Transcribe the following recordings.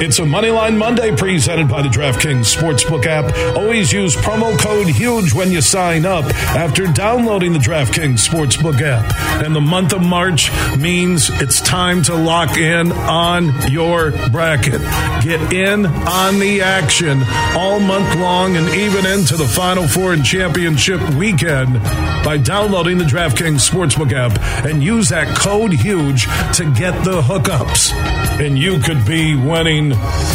It's a Moneyline Monday presented by the DraftKings Sportsbook app. Always use promo code HUGE when you sign up after downloading the DraftKings Sportsbook app. And the month of March means it's time to lock in on your bracket. Get in on the action all month long and even into the Final Four and Championship weekend by downloading the DraftKings Sportsbook app and use that code HUGE to get the hookups. And you could be winning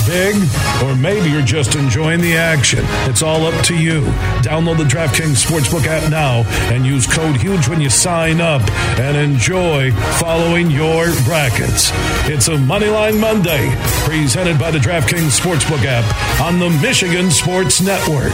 big, or maybe you're just enjoying the action. It's all up to you. Download the DraftKings Sportsbook app now and use code HUGE when you sign up and enjoy following your brackets. It's a Moneyline Monday presented by the DraftKings Sportsbook app on the Michigan Sports Network.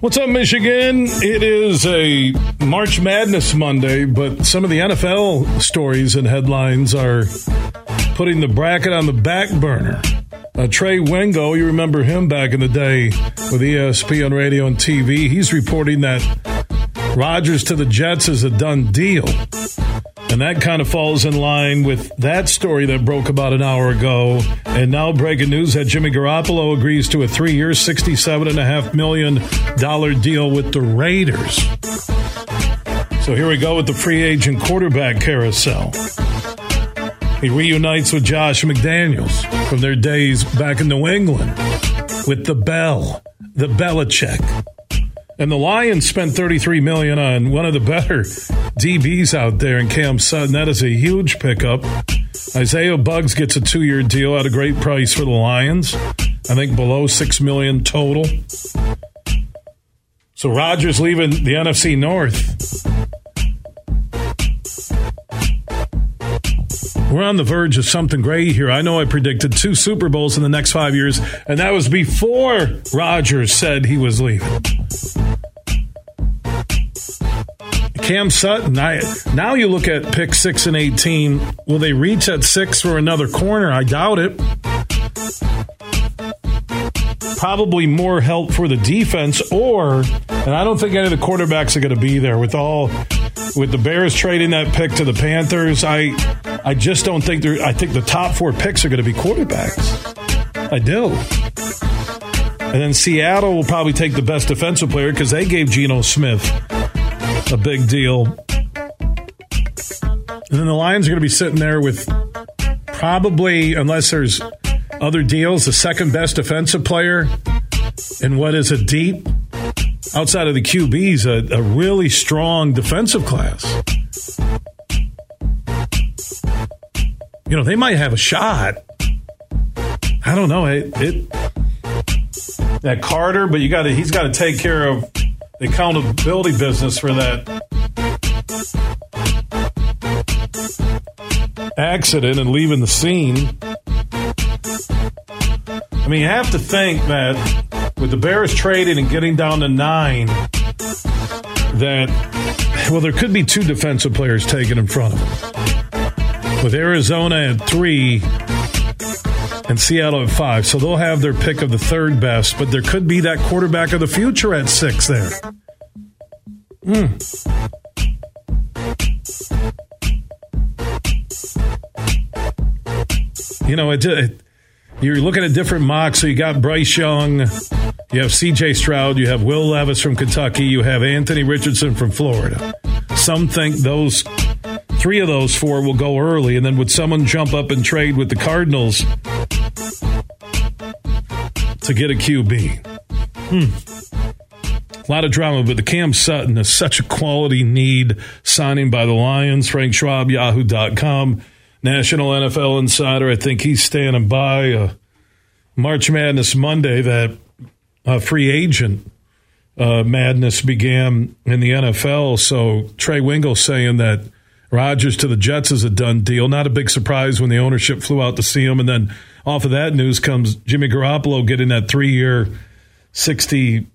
What's up, Michigan? It is a March Madness Monday, but some of the NFL stories and headlines are putting the bracket on the back burner. Uh, Trey Wingo, you remember him back in the day with ESPN radio and TV. He's reporting that Rodgers to the Jets is a done deal. And that kind of falls in line with that story that broke about an hour ago. And now breaking news that Jimmy Garoppolo agrees to a three-year, $67.5 million deal with the Raiders. So here we go with the free agent quarterback carousel. He reunites with Josh McDaniels from their days back in New England with the Bell, the Belichick. And the Lions spent 33 million on one of the better DBs out there in Cam Sutton. That is a huge pickup. Isaiah Buggs gets a two-year deal at a great price for the Lions. I think below six million total. So Rodgers leaving the NFC North. We're on the verge of something great here. I know I predicted two Super Bowls in the next five years, and that was before Rodgers said he was leaving. Cam Sutton, I, now you look at pick six and 18. Will they reach at six for another corner? I doubt it. Probably more help for the defense, or, and I don't think any of the quarterbacks are going to be there with all, with the Bears trading that pick to the Panthers. I, I just don't think they're, I think the top four picks are going to be quarterbacks. I do. And then Seattle will probably take the best defensive player because they gave Geno Smith a big deal. And then the Lions are going to be sitting there with probably, unless there's other deals, the second best defensive player in what is a deep, outside of the QBs, a, a really strong defensive class. You know, they might have a shot. I don't know. It, it that Carter, but you got to he's got to take care of the accountability business for that accident and leaving the scene. I mean, you have to think that with the Bears trading and getting down to nine, that, well, there could be two defensive players taken in front of them. With Arizona at three and Seattle at five. So they'll have their pick of the third best, but there could be that quarterback of the future at six there. Hmm. You know, it, it, you're looking at different mocks. So you got Bryce Young, you have C.J. Stroud, you have Will Levis from Kentucky, you have Anthony Richardson from Florida. Some think those three of those four will go early, and then would someone jump up and trade with the Cardinals to get a QB? Hmm. A lot of drama, but the Cam Sutton is such a quality need signing by the Lions. Frank Schwab, Yahoo.com. National NFL Insider. I think he's standing by. Uh, March Madness Monday that uh, free agent uh, madness began in the NFL. So Trey Wingo saying that Rodgers to the Jets is a done deal. Not a big surprise when the ownership flew out to see him. And then off of that news comes Jimmy Garoppolo getting that three year, $67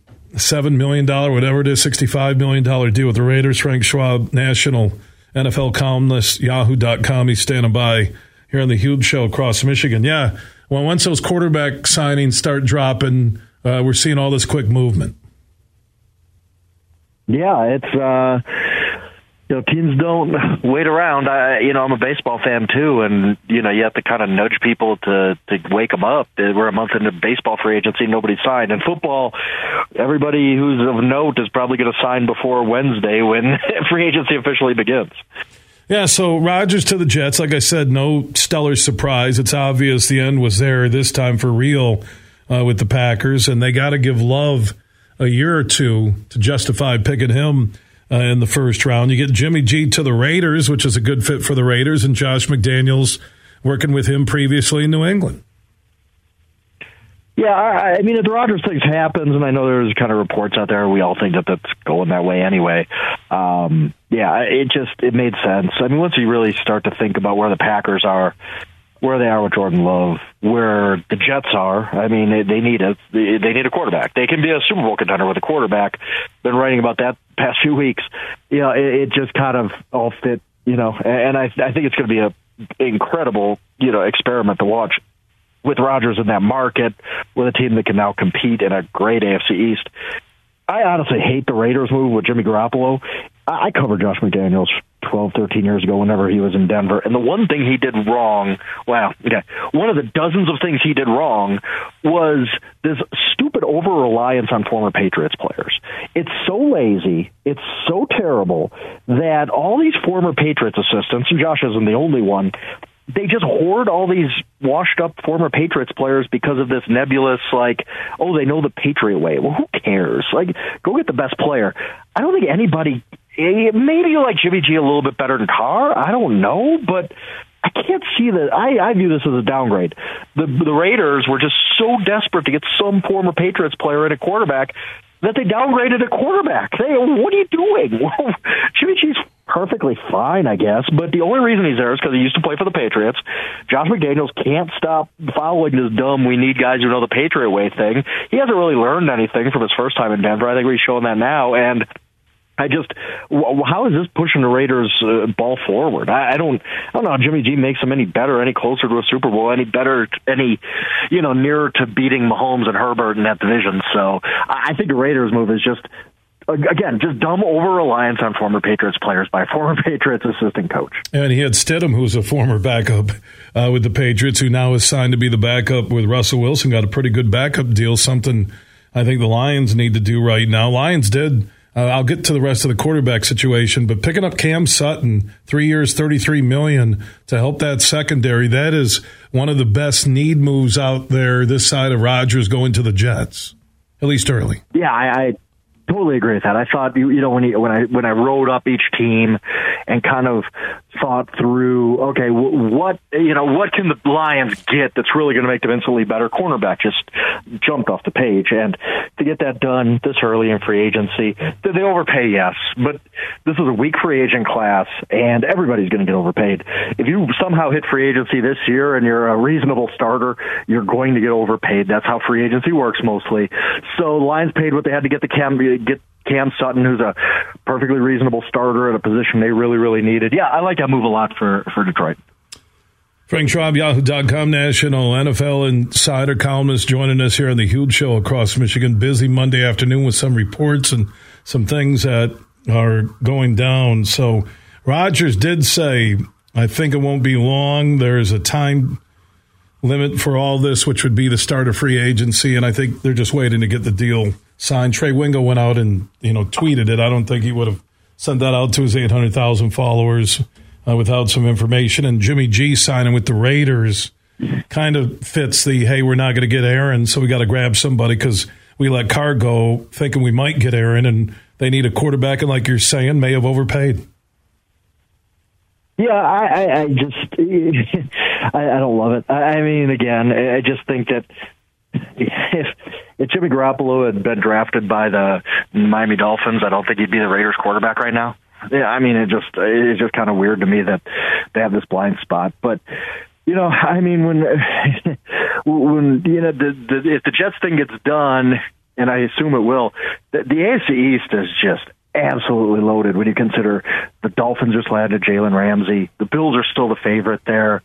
million, whatever it is, $65 million deal with the Raiders. Frank Schwab, national NFL columnist, yahoo.com. He's standing by here on the Huge Show across Michigan. Yeah, well, once those quarterback signings start dropping, uh, we're seeing all this quick movement. Yeah, it's uh, you know teams don't wait around. I you know I'm a baseball fan too, and you know you have to kind of nudge people to to wake them up. We're a month into baseball free agency, nobody signed. And football, everybody who's of note is probably going to sign before Wednesday when free agency officially begins. Yeah, so Rodgers to the Jets. Like I said, no stellar surprise. It's obvious the end was there this time for real uh, with the Packers, and they got to give love a year or two to justify picking him uh, in the first round. You get Jimmy G to the Raiders, which is a good fit for the Raiders, and Josh McDaniels working with him previously in New England. Yeah, I, I mean, if the Rodgers thing happens, and I know there's kind of reports out there, we all think that that's going that way anyway. Um, yeah, it just it made sense. I mean, once you really start to think about where the Packers are where they are with Jordan Love, where the Jets are. I mean, they, they need a they, need a quarterback. They can be a Super Bowl contender with a quarterback. Been writing about that past few weeks. You know, it, it just kind of all fit. You know, and I I think it's going to be a incredible you know experiment to watch with Rodgers in that market with a team that can now compete in a great AFC East. I honestly hate the Raiders move with Jimmy Garoppolo. I cover Josh McDaniels 12, 13 years ago whenever he was in Denver. And the one thing he did wrong, wow, okay, one of the dozens of things he did wrong was this stupid over reliance on former Patriots players. It's so lazy, it's so terrible that all these former Patriots assistants, and Josh isn't the only one, they just hoard all these washed up former Patriots players because of this nebulous, like, oh, they know the Patriot way. Well, who cares? Like, go get the best player. I don't think anybody Eh, maybe you like Jimmy G a little bit better than Carr. I don't know, but I can't see that. I, I view this as a downgrade. The the Raiders were just so desperate to get some former Patriots player at a quarterback that they downgraded a quarterback. They, what are you doing? Well, Jimmy G's perfectly fine, I guess, but the only reason he's there is because he used to play for the Patriots. Josh McDaniels can't stop following this dumb "we need guys who know the Patriot way" thing. He hasn't really learned anything from his first time in Denver. I think he's showing that now, and I just, how is this pushing the Raiders' uh, ball forward? I, I don't, I don't know how Jimmy G makes them any better, any closer to a Super Bowl, any better, any, you know, nearer to beating Mahomes and Herbert in that division. So I think the Raiders' move is just, again, just dumb over reliance on former Patriots players by a former Patriots assistant coach. And he had Stidham, who's a former backup uh, with the Patriots, who now is signed to be the backup with Russell Wilson. Got a pretty good backup deal. Something I think the Lions need to do right now. Lions did uh, I'll get to the rest of the quarterback situation, but picking up Cam Sutton, three years, thirty-three million to help that secondary, that is one of the best need moves out there. This side of Rodgers going to the Jets, at least early. Yeah, I, I totally agree with that. I thought you, you know when he, when I when I wrote up each team and kind of thought through, okay, what you know, what can the Lions get that's really going to make them instantly better? Cornerback just jumped off the page, and to get that done this early in free agency, did they overpay? Yes, but this is a weak free agent class, and everybody's going to get overpaid. If you somehow hit free agency this year and you're a reasonable starter, you're going to get overpaid. That's how free agency works mostly. So Lions paid what they had to get the Cam get Cam Sutton, who's a perfectly reasonable starter at a position they really, really needed. Yeah, I like that move a lot for, for Detroit. Frank Schwab, Yahoo.com national NFL insider columnist joining us here on the Huge Show across Michigan. Busy Monday afternoon with some reports and some things that are going down. So Rodgers did say, I think it won't be long. There's a time limit for all this, which would be the start of free agency. And I think they're just waiting to get the deal signed. Trey Wingo went out and you know tweeted it. I don't think he would have sent that out to his eight hundred thousand followers uh, without some information. And Jimmy G signing with the Raiders kind of fits the hey, we're not going to get Aaron, so we got to grab somebody because we let Carr go thinking we might get Aaron, and they need a quarterback, and like you're saying, may have overpaid. Yeah, I, I, I just I, I don't love it. I mean, again, I just think that if if Jimmy Garoppolo had been drafted by the Miami Dolphins, I don't think he'd be the Raiders quarterback right now. Yeah, I mean, it just it's just kind of weird to me that they have this blind spot. But you know, I mean, when when you know the, the if the Jets thing gets done, and I assume it will, the, the AFC East is just absolutely loaded when you consider the Dolphins just landed Jalen Ramsey. The Bills are still the favorite there.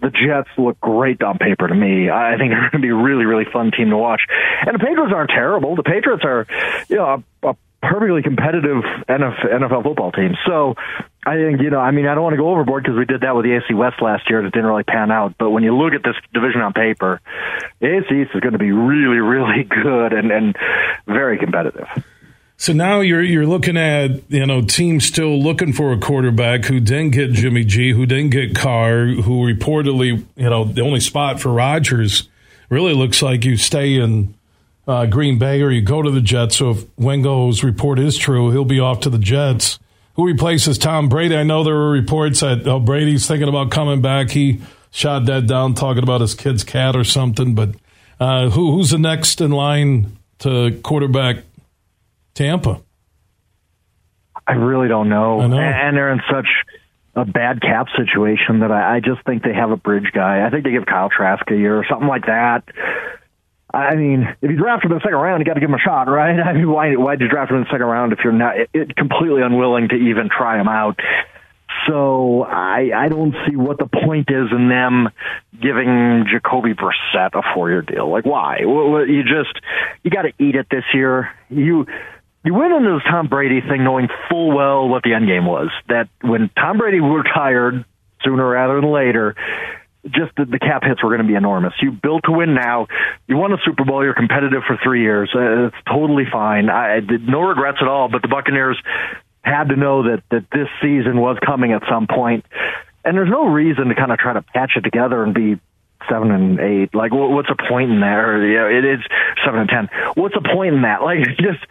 The Jets look great on paper to me. I think they're going to be a really, really fun team to watch. And the Patriots aren't terrible. The Patriots are, you know, a, a perfectly competitive NFL football team. So I think, you know, I mean, I don't want to go overboard because we did that with the AC West last year and it didn't really pan out. But when you look at this division on paper, the AFC East is going to be really, really good and, and very competitive. So now you're you're looking at you know teams still looking for a quarterback who didn't get Jimmy G, who didn't get Carr, who reportedly you know the only spot for Rodgers really looks like you stay in uh, Green Bay or you go to the Jets. So if Wingo's report is true, he'll be off to the Jets. Who replaces Tom Brady? I know there were reports that oh, Brady's thinking about coming back. He shot that down talking about his kid's cat or something. But uh, who who's the next in line to quarterback Tampa? I really don't know. know. And they're in such a bad cap situation that I, I just think they have a bridge guy. I think they give Kyle Trask a year or something like that. I mean, if you draft him in the second round, you got to give him a shot, right? I mean, why why'd you draft him in the second round if you're not it, completely unwilling to even try him out? So I I don't see what the point is in them giving Jacoby Brissett a four year deal. Like why? You just you got to eat it this year. You you went into this Tom Brady thing knowing full well what the end game was. That when Tom Brady retired sooner rather than later, just the, the cap hits were going to be enormous. You built to win now. You won a Super Bowl. You're competitive for three years. Uh, it's totally fine. I did no regrets at all. But the Buccaneers had to know that that this season was coming at some point. and there's no reason to kind of try to patch it together and be seven and eight. Like, what's the point in that? Or, you know, it is seven and ten. What's the point in that? Like, just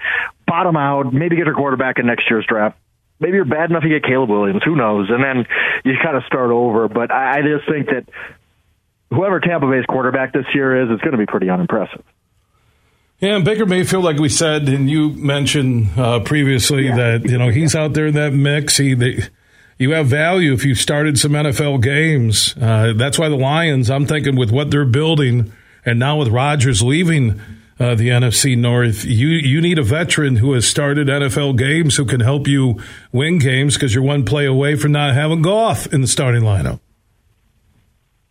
bottom out. Maybe get a quarterback in next year's draft. Maybe you're bad enough to get Caleb Williams. Who knows? And then you kind of start over. But I, I just think that whoever Tampa Bay's quarterback this year is, is going to be pretty unimpressive. Yeah, and Baker Mayfield, like we said, and you mentioned uh, previously yeah. that you know he's out there in that mix. He they, you have value if you started some NFL games. Uh, that's why the Lions, I'm thinking, with what they're building, and now with Rodgers leaving uh, the NFC North, you you need a veteran who has started NFL games who can help you win games because you're one play away from not having Goff in the starting lineup.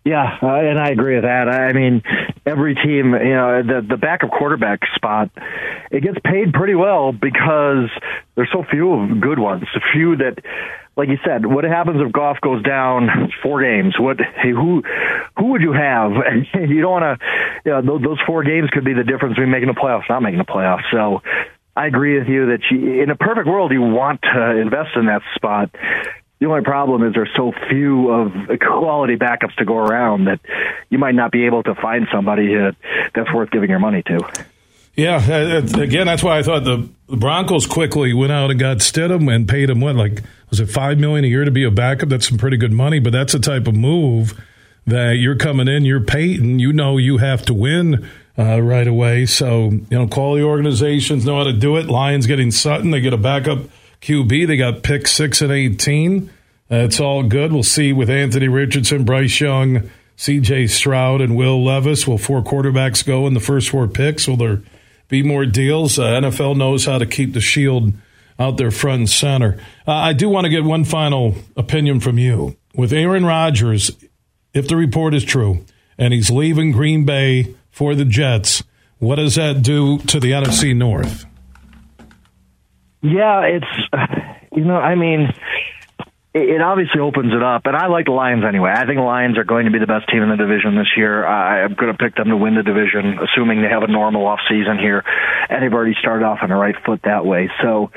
Yeah, uh, and I agree with that. I mean, every team, you know, the the backup quarterback spot, it gets paid pretty well because there's so few good ones. A few that like you said, what happens if Goff goes down four games? What who who would you have? you don't want to. You know, those four games could be the difference between making the playoffs, not making the playoffs. So I agree with you that you, in a perfect world, you want to invest in that spot. The only problem is there's so few of quality backups to go around that you might not be able to find somebody that's worth giving your money to. Yeah, uh, again, that's why I thought the Broncos quickly went out and got Stidham and paid him what, like was it five million a year to be a backup? That's some pretty good money, but that's the type of move that you're coming in, you're Peyton, you know you have to win uh, right away. So you know, quality organizations know how to do it. Lions getting Sutton, they get a backup QB. They got pick six and eighteen. It's all good. We'll see with Anthony Richardson, Bryce Young, C.J. Stroud, and Will Levis. Will four quarterbacks go in the first four picks? Will there be more deals? Uh, NFL knows how to keep the shield out there front and center. Uh, I do want to get one final opinion from you. With Aaron Rodgers, if the report is true, and he's leaving Green Bay for the Jets, what does that do to the NFC North? Yeah, it's, you know, I mean, it obviously opens it up, and I like the Lions anyway. I think the Lions are going to be the best team in the division this year. I'm going to pick them to win the division, assuming they have a normal off season here, and they've already started off on the right foot that way. So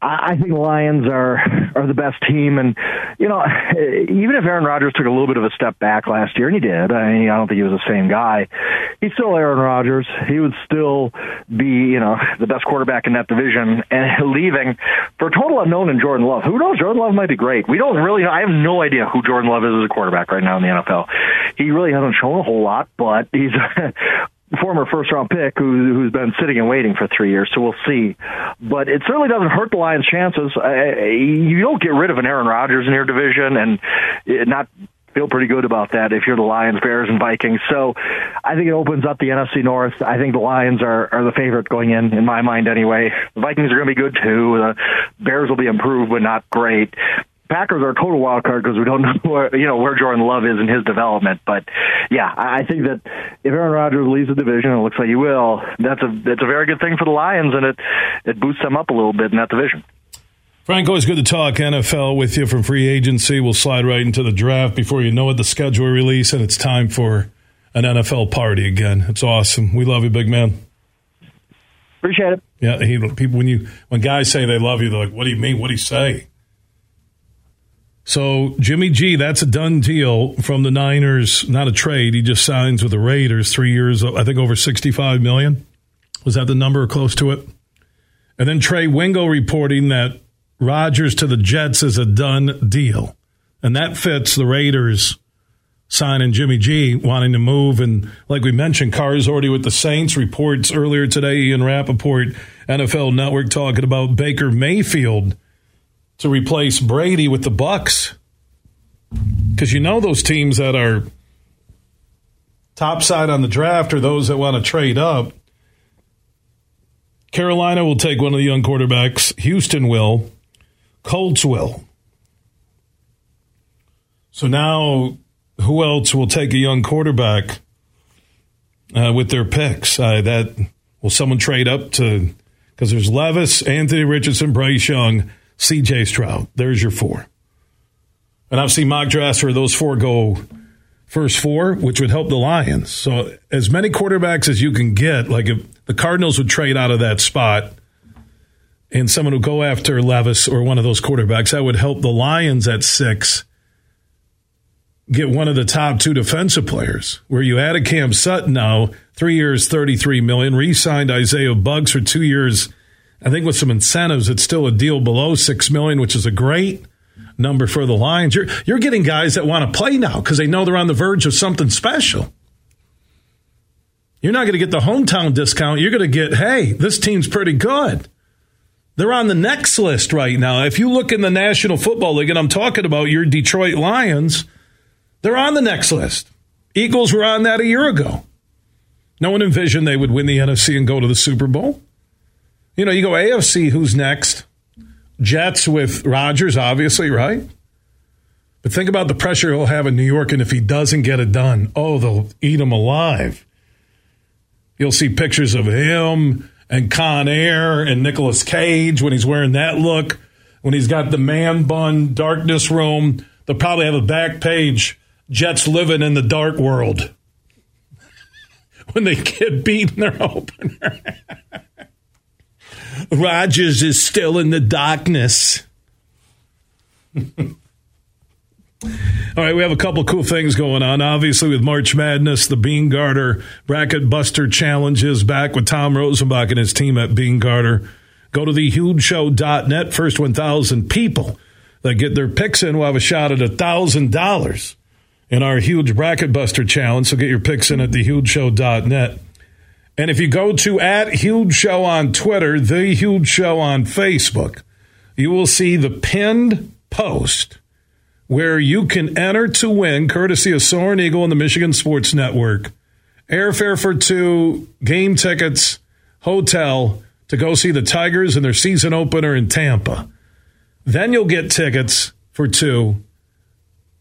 I think the Lions are are the best team, and you know, even if Aaron Rodgers took a little bit of a step back last year, and he did, I, mean, I don't think he was the same guy. He's still Aaron Rodgers. He would still be, you know, the best quarterback in that division, and leaving for total unknown in Jordan Love. Who knows? Jordan Love might be great. We don't really know. I have no idea who Jordan Love is as a quarterback right now in the NFL. He really hasn't shown a whole lot, but he's former first round pick who, who's been sitting and waiting for three years, so we'll see. But it certainly doesn't hurt the Lions' chances. you don't get rid of an Aaron Rodgers in your division and not feel pretty good about that if you're the Lions, Bears, and Vikings. So I think it opens up the NFC North. I think the Lions are, are the favorite going in, in my mind anyway. The Vikings are going to be good too. The Bears will be improved, but not great. Packers are a total wild card because we don't know where you know where Jordan Love is in his development. But yeah, I think that if Aaron Rodgers leaves the division, it looks like he will. That's a that's a very good thing for the Lions, and it it boosts them up a little bit in that division. Frank, always good to talk NFL with you from free agency. We'll slide right into the draft before you know it. The schedule release, and it's time for an NFL party again. It's awesome. We love you, big man. Appreciate it. Yeah, he, people when you when guys say they love you, they're like, "What do you mean? What do you say?" So Jimmy G, that's a done deal from the Niners. Not a trade. He just signs with the Raiders, three years. I think over sixty-five million. Was that the number or close to it? And then Trey Wingo reporting that Rodgers to the Jets is a done deal. And that fits the Raiders signing Jimmy G wanting to move. And like we mentioned, Carr's already with the Saints. Reports earlier today, Ian Rapoport, NFL Network, talking about Baker Mayfield to replace Brady with the Bucs Because you know those teams that are top side on the draft are those that want to trade up. Carolina will take one of the young quarterbacks. Houston will. Colts will. So now, who else will take a young quarterback uh, with their picks? Uh, that will someone trade up to? Because there's Levis, Anthony Richardson, Bryce Young, C.J. Stroud. There's your four. And I've seen mock drafts where those four go first four, which would help the Lions. So as many quarterbacks as you can get, like if the Cardinals would trade out of that spot and someone would go after Levis or one of those quarterbacks, that would help the Lions at six get one of the top two defensive players. Where you add a Cam Sutton now, three years, thirty-three million, re-signed Isaiah Buggs for two years. I think with some incentives, it's still a deal below six million, which is a great number for the Lions. You're you're getting guys that want to play now because they know they're on the verge of something special. You're not going to get the hometown discount. You're going to get, hey, this team's pretty good. They're on the next list right now. If you look in the National Football League, and I'm talking about your Detroit Lions, they're on the next list. Eagles were on that a year ago. No one envisioned they would win the NFC and go to the Super Bowl. You know, you go AFC, who's next? Jets with Rodgers, obviously, right? But think about the pressure he'll have in New York, and if he doesn't get it done, oh, they'll eat him alive. You'll see pictures of him and Con Air and Nicolas Cage when he's wearing that look, when he's got the man bun darkness room. They'll probably have a back page Jets living in the dark world when they get beaten their opener. Rodgers is still in the darkness. All right, we have a couple cool things going on. Obviously, with March Madness, the Bean Garter Bracket Buster Challenges back with Tom Rosenbach and his team at Bean Garter. Go to thehugeshow.net. First 1,000 people that get their picks in will have a shot at $1,000 in our huge Bracket Buster Challenge. So get your picks in at thehugeshow.net. And if you go to at Huge Show on Twitter, The Huge Show on Facebook, you will see the pinned post where you can enter to win, courtesy of Soaring Eagle and the Michigan Sports Network, airfare for two, game tickets, hotel to go see the Tigers in their season opener in Tampa. Then you'll get tickets for two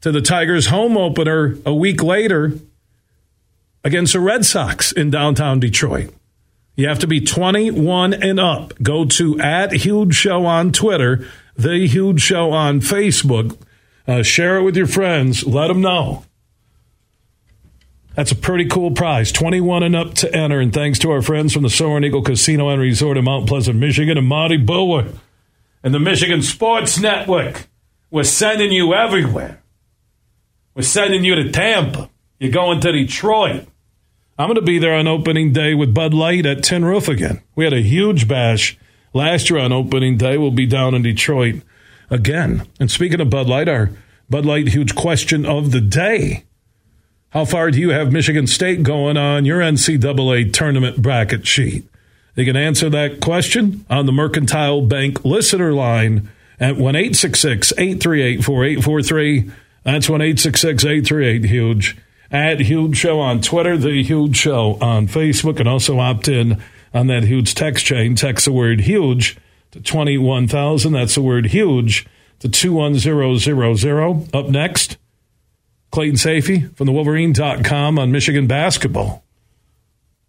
to the Tigers home opener a week later against the Red Sox in downtown Detroit. You have to be 21 and up. Go to at Huge Show on Twitter, The Huge Show on Facebook. Uh, share it with your friends. Let them know. That's a pretty cool prize. 21 and up to enter. And thanks to our friends from the Soaring Eagle Casino and Resort in Mount Pleasant, Michigan, and Marty Bower and the Michigan Sports Network. We're sending you everywhere. We're sending you to Tampa. You're going to Detroit. I'm going to be there on opening day with Bud Light at Tin Roof again. We had a huge bash last year on opening day. We'll be down in Detroit again. And speaking of Bud Light, our Bud Light huge question of the day. How far do you have Michigan State going on your NCAA tournament bracket sheet? You can answer that question on the Mercantile Bank listener line at 1 866 838 4843. That's 1 866 838 Huge. At Huge Show on Twitter, The Huge Show on Facebook, and also opt in on that huge text chain. Text the word huge to 21,000. That's the word huge to 21000. Up next, Clayton Sayfie from the Wolverine.com on Michigan basketball.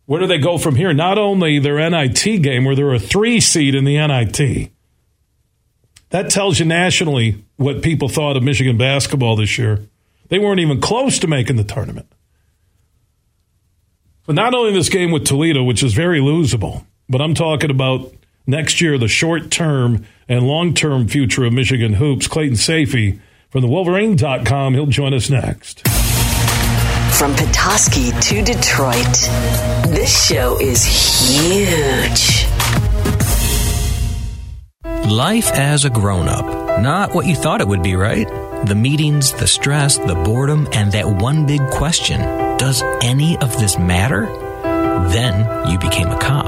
Where do they go from here? Not only their NIT game, where they're a three seed in the NIT. That tells you nationally what people thought of Michigan basketball this year. They weren't even close to making the tournament. But not only this game with Toledo, which is very losable, but I'm talking about next year, the short term and long term future of Michigan hoops. Clayton Sayfie from the Wolverine.com. He'll join us next. From Petoskey to Detroit, this show is huge. Life as a grown up. Not what you thought it would be, right? The meetings, the stress, the boredom, and that one big question Does any of this matter? Then you became a cop.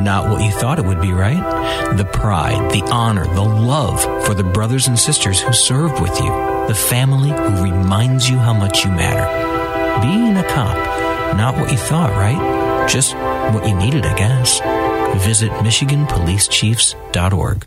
Not what you thought it would be, right? The pride, the honor, the love for the brothers and sisters who served with you, the family who reminds you how much you matter. Being a cop, not what you thought, right? Just what you needed, I guess. Visit MichiganPoliceChiefs.org.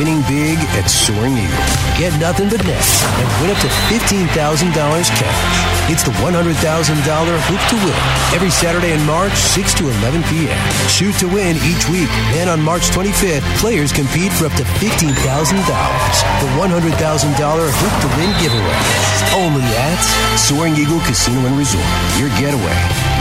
winning big at Soaring Eagle. Get nothing but net and win up to $15,000 cash. It's the $100,000 Hoop to Win every Saturday in March, 6 to 11 p.m. Shoot to win each week. Then on March 25th, players compete for up to $15,000. The $100,000 Hoop to Win giveaway. Only at Soaring Eagle Casino and Resort. Your getaway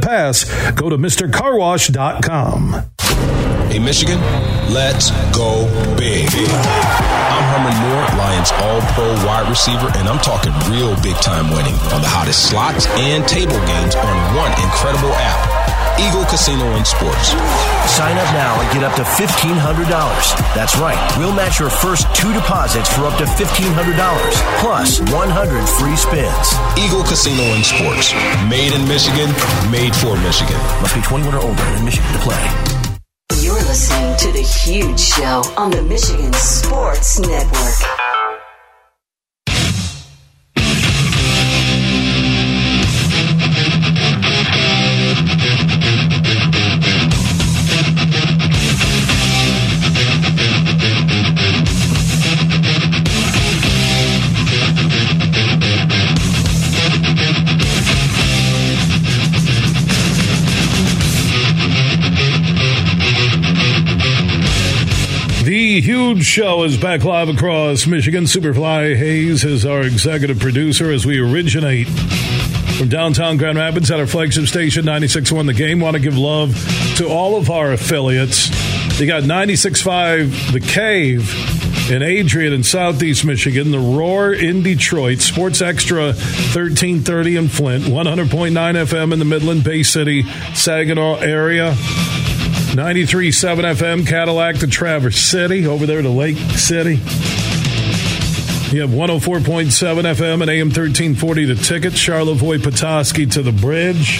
pass, go to MrCarWash.com. Hey, Michigan, let's go big. I'm Herman Moore, Lions All Pro wide receiver, and I'm talking real big time winning on the hottest slots and table games on one incredible app. Eagle Casino and Sports. Sign up now and get up to $1,500. That's right. We'll match your first two deposits for up to $1,500, plus 100 free spins. Eagle Casino and Sports. Made in Michigan, made for Michigan. Must be 21 or older in Michigan to play. You're listening to The Huge Show on the Michigan Sports Network. Show is back live across Michigan. Superfly Hayes is our executive producer as we originate from downtown Grand Rapids at our flagship station, 96.1 The Game. Want to give love to all of our affiliates. You got 96.5 The Cave in Adrian in Southeast Michigan, the Roar in Detroit, Sports Extra 1330 in Flint, 100.9 FM in the Midland Bay City, Saginaw area. 93.7 FM Cadillac to Traverse City, over there to Lake City. You have 104.7 FM and AM 1340 to Ticket, Charlevoix Petoskey to the Bridge,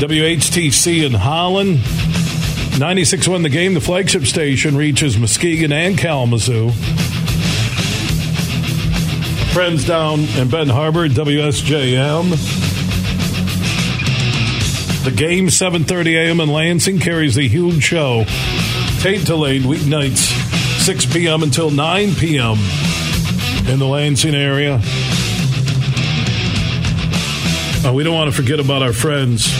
WHTC in Holland. 96.1 The Game, the flagship station, reaches Muskegon and Kalamazoo. Friends down in Ben Harbor, WSJM. The game, 7.30 a.m. in Lansing, carries the huge show. Tate delayed weeknights, 6 p.m. until 9 p.m. in the Lansing area. Uh, we don't want to forget about our friends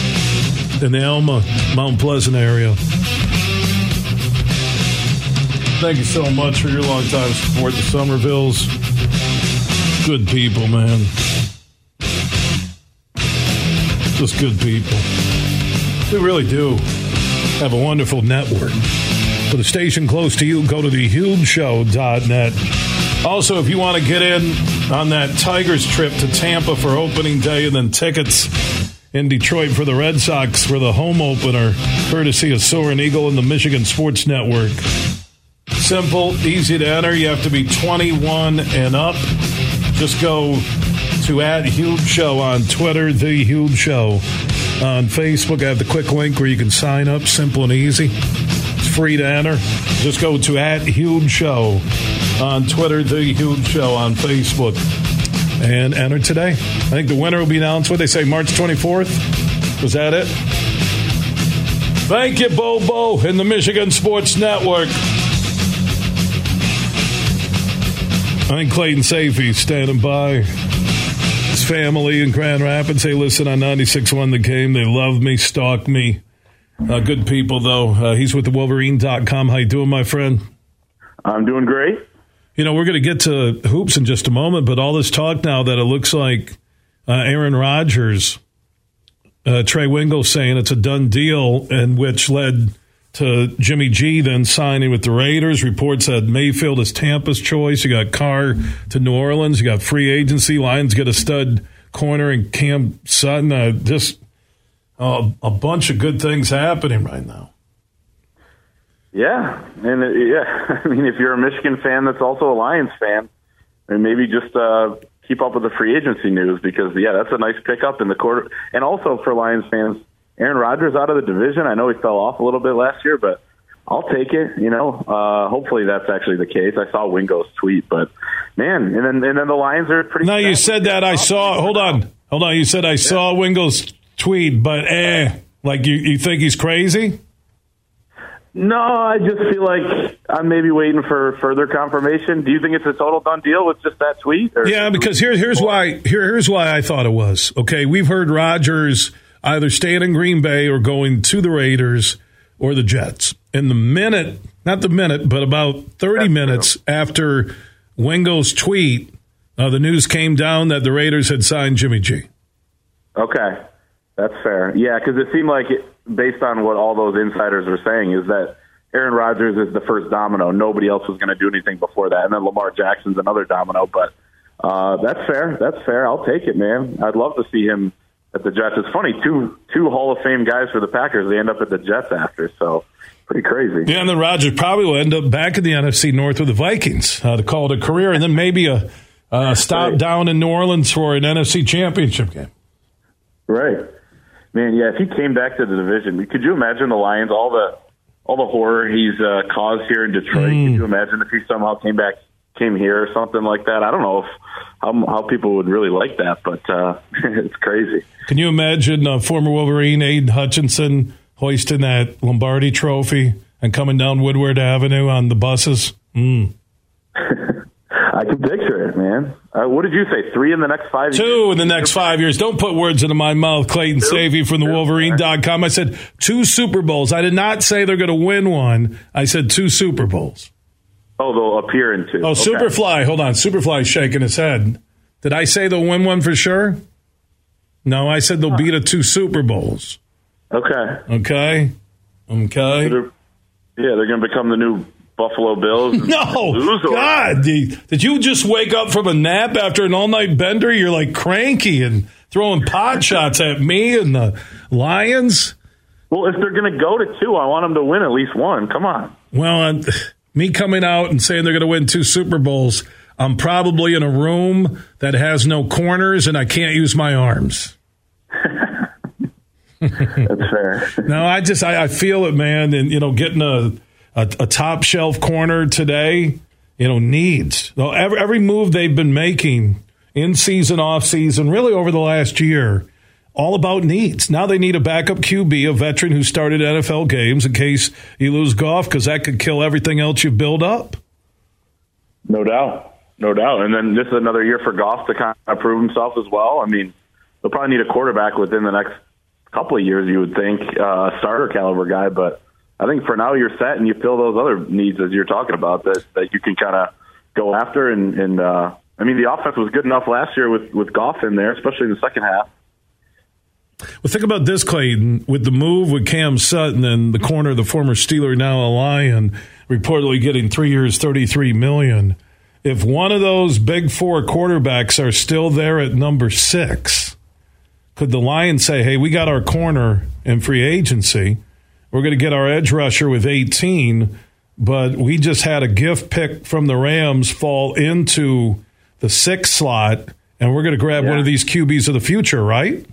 in the Alma, Mount Pleasant area. Thank you so much for your long time support. The Somervilles, good people, man. Just good people. We really do have a wonderful network. For the station close to you, go to thehugeshow.net. Also, if you want to get in on that Tigers trip to Tampa for opening day and then tickets in Detroit for the Red Sox for the home opener, courtesy of Soaring Eagle and the Michigan Sports Network. Simple, easy to enter. You have to be 21 and up. Just go to at Huge Show on Twitter, The Huge Show. On Facebook, I have the quick link where you can sign up. Simple and easy. It's free to enter. Just go to at Huge Show on Twitter, The Huge Show on Facebook, and enter today. I think the winner will be announced, what they say, March 24th. Was that it? Thank you, Bobo, in the Michigan Sports Network. I think Clayton Sayfie standing by. Family in Grand Rapids. They listen on 96.1 The Game. They love me, stalk me. Uh, good people, though. Uh, he's with the Wolverine.com. How you doing, my friend? I'm doing great. You know, we're going to get to hoops in just a moment, but all this talk now that it looks like uh, Aaron Rodgers, uh, Trey Wingo saying it's a done deal, and which led to Jimmy G then signing with the Raiders. Reports said Mayfield is Tampa's choice. You got Carr to New Orleans. You got free agency. Lions get a stud corner and Cam Sutton. Uh, just uh, a bunch of good things happening right now. Yeah, and uh, yeah, I mean, if you're a Michigan fan that's also a Lions fan, and maybe just uh, keep up with the free agency news because yeah, that's a nice pickup in the quarter. And also for Lions fans, Aaron Rodgers out of the division. I know he fell off a little bit last year, but I'll take it. You know, uh, hopefully that's actually the case. I saw Wingo's tweet, but man, and then and then the Lions are pretty. Now you said that I saw. Hold on, hold on. You said I saw Wingo's tweet, but eh, like you, you think he's crazy? No, I just feel like I'm maybe waiting for further confirmation. Do you think it's a total done deal with just that tweet? yeah, because here, here's why. Here, here's why I thought it was. Okay, we've heard Rodgers either staying in Green Bay or going to the Raiders or the Jets. And the minute, not the minute, but about 30 That's minutes after Wingo's tweet, uh, the news came down that the Raiders had signed Jimmy G. Okay. That's fair. Yeah, because it seemed like, it, based on what all those insiders were saying, is that Aaron Rodgers is the first domino. Nobody else was going to do anything before that. And then Lamar Jackson's another domino. But uh, that's fair. That's fair. I'll take it, man. I'd love to see him at the Jets. It's funny, two two Hall of Fame guys for the Packers. They end up at the Jets after, so pretty crazy. Yeah, and then Rodgers probably will end up back in the NFC North with the Vikings uh, to call it a career, and then maybe a, a stop right. down in New Orleans for an NFC Championship game. Right, man. Yeah, if he came back to the division, could you imagine the Lions? All the all the horror he's uh, caused here in Detroit. Mm. Could you imagine if he somehow came back, came here or something like that? I don't know if how, how people would really like that, but uh, it's crazy. Can you imagine uh, former Wolverine Aidan Hutchinson hoisting that Lombardi Trophy and coming down Woodward Avenue on the buses? Mm. I can picture it, man. Uh, what did you say? Three in the next five two years? Two in the next five years. Don't put words into my mouth, Clayton two? Sayfie from the Wolverine.com. I said two Super Bowls. I did not say they're going to win one. I said two Super Bowls. Oh, they'll appear in two. Oh, okay. Superfly. Hold on. Superfly shaking his head. Did I say they'll win one for sure? No, I said they'll beat a two Super Bowls. Okay. Okay. Okay. They're, yeah, they're going to become the new Buffalo Bills. No, God, did, did you just wake up from a nap after an all night bender? You're like cranky and throwing pot shots at me and the Lions. Well, if they're going to go to two, I want them to win at least one. Come on. Well, me coming out and saying they're going to win two Super Bowls, I'm probably in a room that has no corners and I can't use my arms. That's fair. No, I just I, I feel it, man, and you know, getting a, a a top shelf corner today, you know, needs every every move they've been making in season, off season, really over the last year, all about needs. Now they need a backup QB, a veteran who started NFL games in case you lose Goff, because that could kill everything else you build up. No doubt. No doubt. And then this is another year for Goff to kind of prove himself as well. I mean, they'll probably need a quarterback within the next couple of years, you would think, uh, a starter caliber guy. But I think for now you're set and you fill those other needs as you're talking about that, that you can kind of go after. And, and uh, I mean, the offense was good enough last year with, with Goff in there, especially in the second half. Well, think about this, Clayton. With the move with Cam Sutton and the corner, the former Steeler, now a Lion, reportedly getting three years, thirty-three million. If one of those big four quarterbacks are still there at number six, could the Lions say, "Hey, we got our corner in free agency. We're going to get our edge rusher with eighteen, but we just had a gift pick from the Rams fall into the sixth slot, and we're going to grab one of these QBs of the future, right?"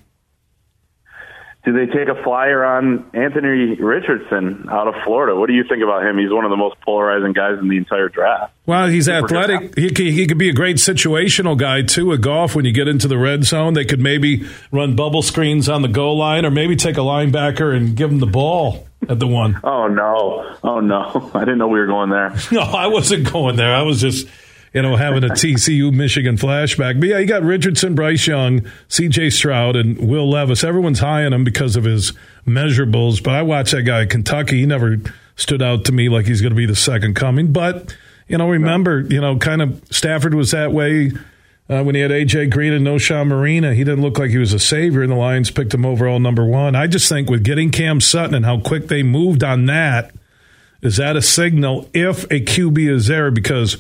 Do they take a flyer on Anthony Richardson out of Florida? What do you think about him? He's one of the most polarizing guys in the entire draft. Well, he's Super athletic. He could, he could be a great situational guy too with Goff. When you get into the red zone, they could maybe run bubble screens on the goal line, or maybe take a linebacker and give him the ball at the one. Oh no! Oh no! I didn't know we were going there. No, I wasn't going there. I was just, you know, having a TCU Michigan flashback. But yeah, you got Richardson, Bryce Young, C.J. Stroud, and Will Levis. Everyone's high on him because of his measurables. But I watched that guy at Kentucky. He never stood out to me like he's going to be the second coming. But you know, remember, you know, kind of Stafford was that way. Uh, when he had AJ Green and Knowshon Moreno, he didn't look like he was a savior, and the Lions picked him overall number one. I just think with getting Cam Sutton and how quick they moved on that, is that a signal if a QB is there? Because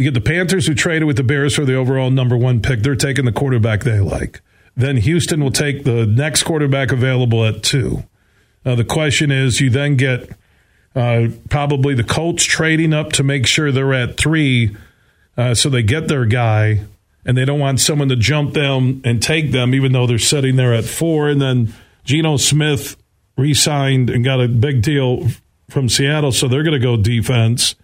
you get the Panthers who traded with the Bears for the overall number one pick. They're taking the quarterback they like. Then Houston will take the next quarterback available at two. Uh, the question is, you then get uh, probably the Colts trading up to make sure they're at three, uh, so they get their guy, and they don't want someone to jump them and take them, even though they're sitting there at four. And then Geno Smith re-signed and got a big deal from Seattle, so they're going to go defense.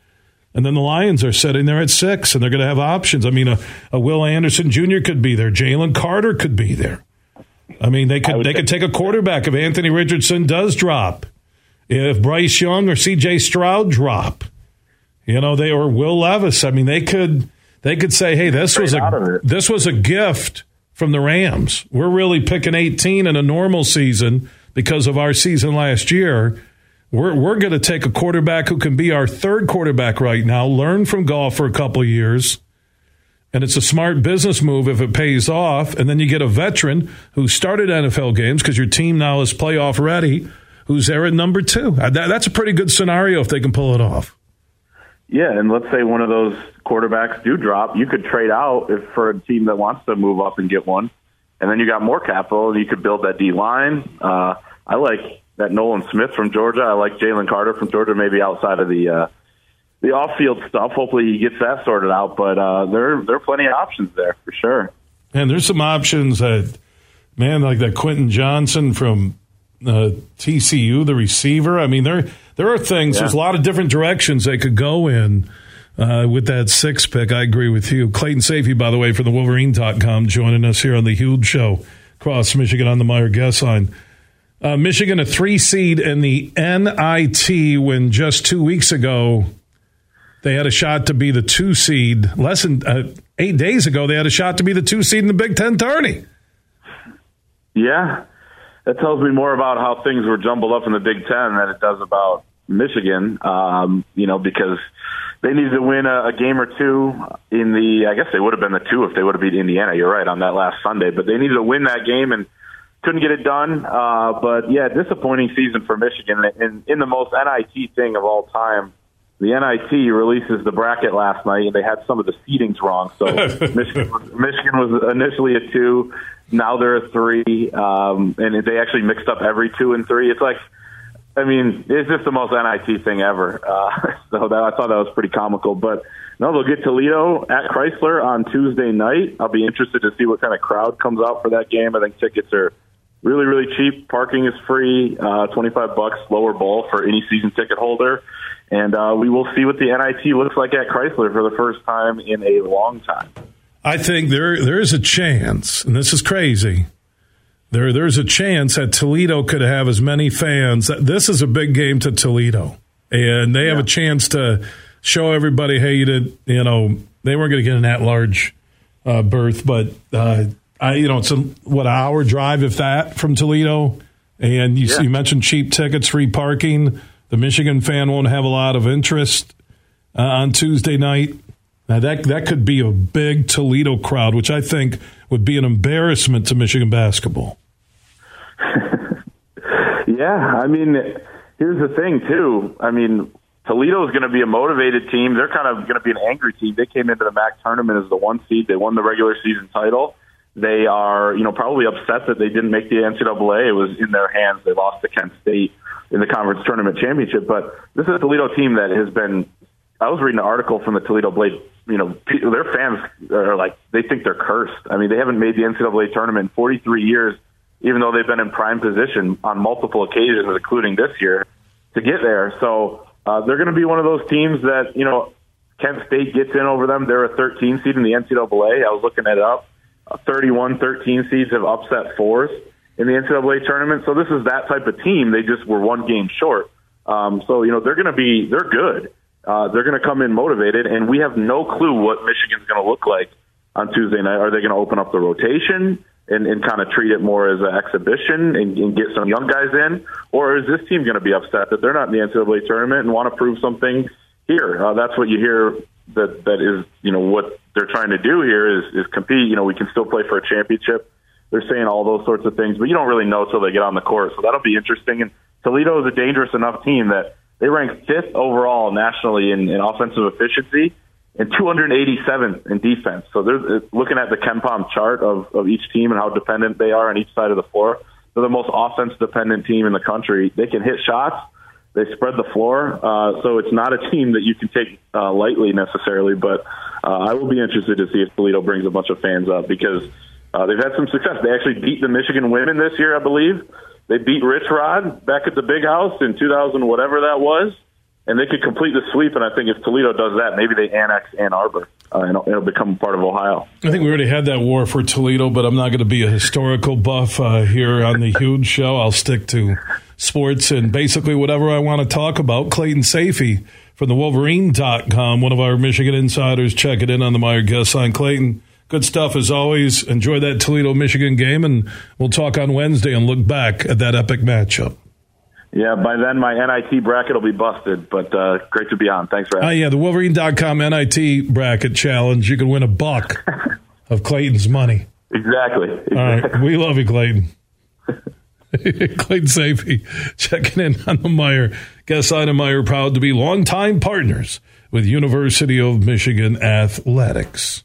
And then the Lions are sitting there at six, and they're going to have options. I mean, a, a Will Anderson Jr. could be there. Jalen Carter could be there. I mean, they could they could take a quarterback if Anthony Richardson does drop, if Bryce Young or C.J. Stroud drop, you know, they or Will Levis. I mean, they could they could say, hey, this was Straight out of a this was a gift from the Rams. We're really picking 18 in a normal season because of our season last year. We're we're going to take a quarterback who can be our third quarterback right now. Learn from Goff for a couple years. And it's a smart business move if it pays off. And then you get a veteran who started NFL games because your team now is playoff ready, who's there at number two. Uh, that- that's a pretty good scenario if they can pull it off. Yeah, and let's say one of those quarterbacks do drop, you could trade out if for a team that wants to move up and get one, and then you got more capital, and you could build that D line. Uh, I like that Nolan Smith from Georgia. I like Jalen Carter from Georgia. Maybe outside of the uh, the off field stuff, hopefully he gets that sorted out. But uh, there there are plenty of options there for sure. And there's some options that, man, like that Quentin Johnston from uh, TCU, the receiver. I mean, there there are things. Yeah. There's a lot of different directions they could go in uh, with that six pick. I agree with you. Clayton Sayfie, by the way, from the Wolverine.com, joining us here on the Huge Show, across Michigan on the Meijer guest line. Uh, Michigan, a three seed in the NIT when just two weeks ago they had a shot to be the two seed. Less than uh, eight days ago, they had a shot to be the two seed in the Big Ten tourney. Yeah, that tells me more about how things were jumbled up in the Big Ten than it does about Michigan. Um, you know, because they needed to win a, a game or two in the. I guess they would have been the two if they would have beat Indiana. You're right on that last Sunday, but they needed to win that game and couldn't get it done. Uh, but yeah, disappointing season for Michigan in, in the most NIT thing of all time. the NIT releases the bracket last night, and they had some of the seedings wrong. So Michigan, was, Michigan was initially a two, now they're a three, um, and they actually mixed up every two and three. It's like, I mean, it's just the most NIT thing ever. Uh, so that, I thought that was pretty comical. But no, they'll get Toledo at Chrysler on Tuesday night. I'll be interested to see what kind of crowd comes out for that game. I think tickets are really, really cheap. Parking is free, uh, 25 bucks lower bowl for any season ticket holder. And uh, we will see what the NIT looks like at Chrysler for the first time in a long time. I think there there is a chance, and this is crazy. There there's a chance that Toledo could have as many fans. This is a big game to Toledo, and they have yeah. a chance to show everybody, hey, you did, you know, they weren't going to get an at large uh, berth, but uh, I, you know, it's a what an hour drive if that from Toledo, and you, yeah. you mentioned cheap tickets, free parking the Michigan fan won't have a lot of interest uh, on Tuesday night. Now that that could be a big Toledo crowd, which I think would be an embarrassment to Michigan basketball. yeah, I mean, here's the thing too. I mean, Toledo is going to be a motivated team. They're kind of going to be an angry team. They came into the MAC tournament as the one seed. They won the regular season title. They are, you know, probably upset that they didn't make the NCAA. It was in their hands. They lost to Kent State in the conference tournament championship. But this is a Toledo team that has been. I was reading an article from the Toledo Blade. You know, their fans are like they think they're cursed. I mean, they haven't made the NCAA tournament in 43 years, even though they've been in prime position on multiple occasions, including this year, to get there. So uh, they're going to be one of those teams that you know Kent State gets in over them. They're a 13 seed in the NCAA. I was looking it up. 31, 13 seeds have upset fours in the NCAA tournament. So this is that type of team. They just were one game short. Um, so you know they're going to be they're good. Uh, they're going to come in motivated, and we have no clue what Michigan's going to look like on Tuesday night. Are they going to open up the rotation and, and kind of treat it more as an exhibition and, and get some young guys in, or is this team going to be upset that they're not in the NCAA tournament and want to prove something here? Uh, that's what you hear. That that is you know what they're trying to do here is is compete. You know we can still play for a championship they're saying all those sorts of things, but you don't really know until they get on the court. So that'll be interesting. And Toledo is a dangerous enough team that they rank fifth overall nationally in, in offensive efficiency and 287th in defense. So they're looking at the KenPom chart of, of each team and how dependent they are on each side of the floor. They're the most offense dependent team in the country. They can hit shots. They spread the floor, uh, so it's not a team that you can take uh, lightly necessarily. But uh, I will be interested to see if Toledo brings a bunch of fans up because uh, they've had some success. They actually beat the Michigan women this year, I believe. They beat Rich Rod back at the Big House in 2000, whatever that was, and they could complete the sweep. And I think if Toledo does that, maybe they annex Ann Arbor uh, and it'll become part of Ohio. I think we already had that war for Toledo, but I'm not going to be a historical buff uh, here on the huge show. I'll stick to sports and basically whatever I want to talk about. Clayton Sayfie from the Wolverine.com, one of our Michigan insiders, checking in on the Meijer guest line. Clayton, Good stuff as always. Enjoy that Toledo, Michigan game, and we'll talk on Wednesday and look back at that epic matchup. Yeah, by then my NIT bracket will be busted, but uh, great to be on. Thanks for having uh, Yeah, the Wolverine.com NIT bracket challenge. You can win a buck of Clayton's money. Exactly. exactly. All right. We love you, Clayton. Clayton Sayfie checking in on the Meijer. Guess Meijer proud to be longtime partners with University of Michigan Athletics.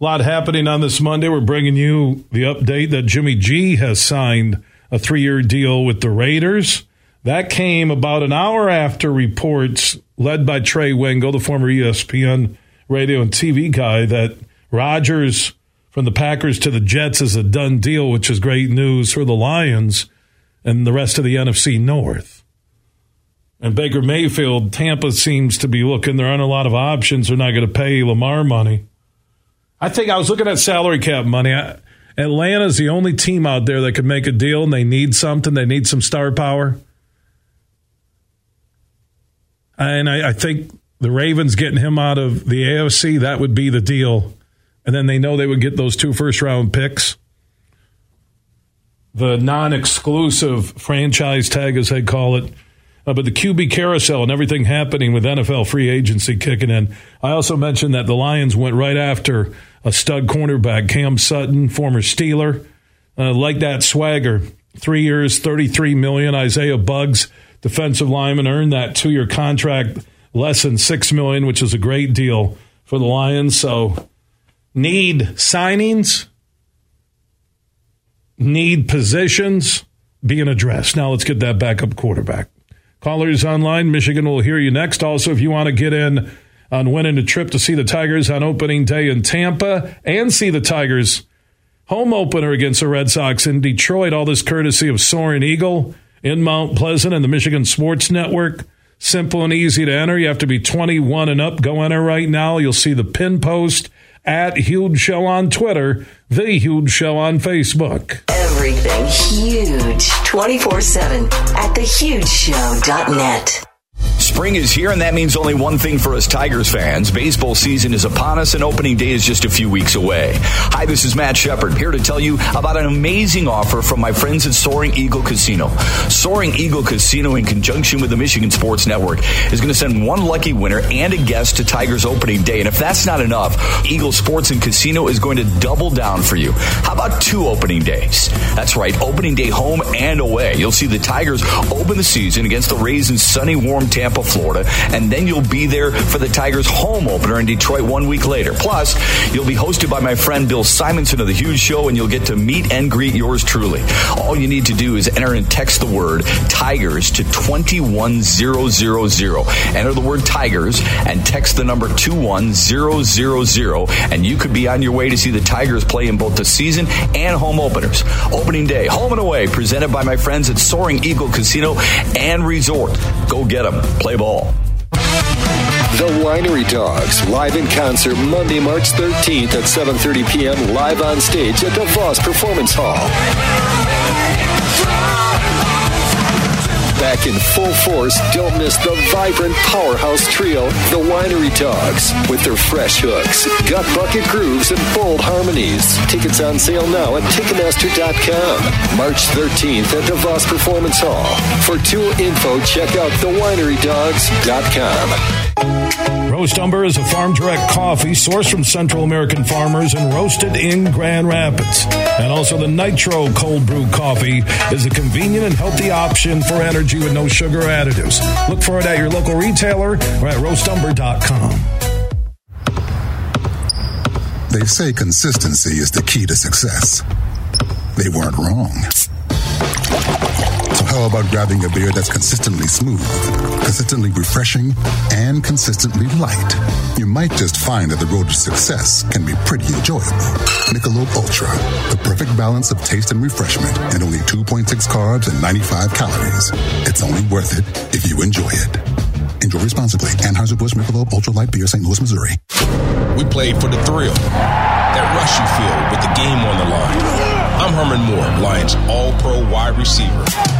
A lot happening on this Monday. We're bringing you the update that Jimmy G has signed a three year deal with the Raiders. That came about an hour after reports led by Trey Wingo, the former ESPN radio and TV guy, that Rodgers from the Packers to the Jets is a done deal, which is great news for the Lions and the rest of the NFC North. And Baker Mayfield, Tampa seems to be looking. There aren't a lot of options. They're not going to pay Lamar money. I think I was looking at salary cap money. Atlanta is the only team out there that could make a deal, and they need something. They need some star power. And I, I think the Ravens getting him out of the AFC, that would be the deal. And then they know they would get those two first round picks. The non exclusive franchise tag, as they call it uh, but the QB carousel and everything happening with NFL free agency kicking in. I also mentioned that the Lions went right after a stud cornerback, Cam Sutton, former Steeler. Uh, like that swagger. Three years, 33 million. Isaiah Buggs, defensive lineman, earned that two year contract less than six million, which is a great deal for the Lions. So need signings, need positions being addressed. Now let's get that backup quarterback. Callers online, Michigan will hear you next. Also, if you want to get in on winning a trip to see the Tigers on opening day in Tampa and see the Tigers home opener against the Red Sox in Detroit, all this courtesy of Soaring Eagle in Mount Pleasant and the Michigan Sports Network. Simple and easy to enter. You have to be 21 and up. Go enter right now. You'll see the pin post at Huge Show on Twitter, The Huge Show on Facebook. Everything huge 24 7 at thehugeshow.net. Spring is here, and that means only one thing for us Tigers fans. Baseball season is upon us, and opening day is just a few weeks away. Hi, this is Matt Shepard, here to tell you about an amazing offer from my friends at Soaring Eagle Casino. Soaring Eagle Casino, in conjunction with the Michigan Sports Network, is going to send one lucky winner and a guest to Tigers opening day. And if that's not enough, Eagle Sports and Casino is going to double down for you. How about two opening days? That's right, opening day home and away. You'll see the Tigers open the season against the Rays in sunny, warm Tampa, Florida, and then you'll be there for the Tigers home opener in Detroit one week later. Plus, you'll be hosted by my friend Bill Simonson of The Huge Show, and you'll get to meet and greet yours truly. All you need to do is enter and text the word Tigers to 21000. Enter the word Tigers and text the number 21000, and you could be on your way to see the Tigers play in both the season and home openers. Opening day, home and away, presented by my friends at Soaring Eagle Casino and Resort. Go get them. Play ball. The Winery Dogs, live in concert Monday, March 13th at 7.30 p.m. live on stage at the Voss Performance Hall. Back in full force, don't miss the vibrant powerhouse trio, the Winery Dogs, with their fresh hooks, gut bucket grooves, and bold harmonies. Tickets on sale now at Ticketmaster.com. March 13th at the Voss Performance Hall. For tour info, check out thewinerydogs.com. Roast Umber is a farm direct coffee sourced from Central American farmers and roasted in Grand Rapids. And also the Nitro Cold Brew Coffee is a convenient and healthy option for energy with no sugar additives. Look for it at your local retailer or at roastumber.com. They say consistency is the key to success. They weren't wrong. So, how about grabbing a beer that's consistently smooth, consistently refreshing, and consistently light? You might just find that the road to success can be pretty enjoyable. Michelob Ultra, the perfect balance of taste and refreshment, and only 2.6 carbs and 95 calories. It's only worth it if you enjoy it. Enjoy responsibly. Anheuser-Busch Michelob Ultra Light Beer, St. Louis, Missouri. We play for the thrill, that rush you feel with the game on the line. I'm Herman Moore, Lions All-Pro wide receiver.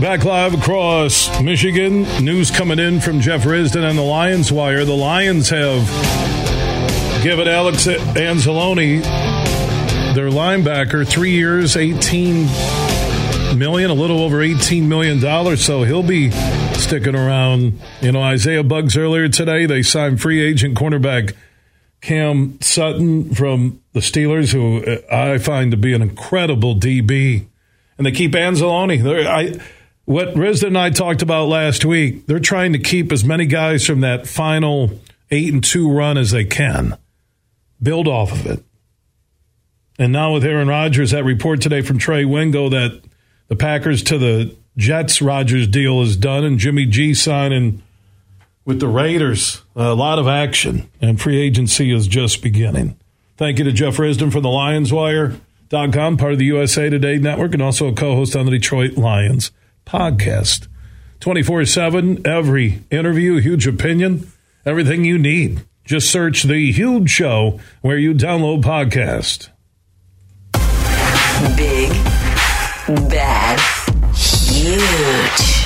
Back live across Michigan. News coming in from Jeff Risdon on the Lions Wire. The Lions have given Alex Anzalone, their linebacker, three years, 18 million, a little over 18 million dollars. So he'll be sticking around. You know, Isaiah Buggs earlier today, they signed free agent cornerback Cam Sutton from the Steelers, who uh, I find to be an incredible DB and they keep Anzalone. I, what Risdon and I talked about last week, they're trying to keep as many guys from that final eight and two run as they can, build off of it. And now with Aaron Rodgers, that report today from Trey Wingo that the Packers to the Jets Rodgers deal is done, and Jimmy G signing with the Raiders. A lot of action, and free agency is just beginning. Thank you to Jeff Risdon from the Lions Wire. Part of the USA Today network, and also a co host on the Detroit Lions podcast. 24 7, every interview, huge opinion, everything you need. Just search The Huge Show where you download podcast. Big, bad, huge.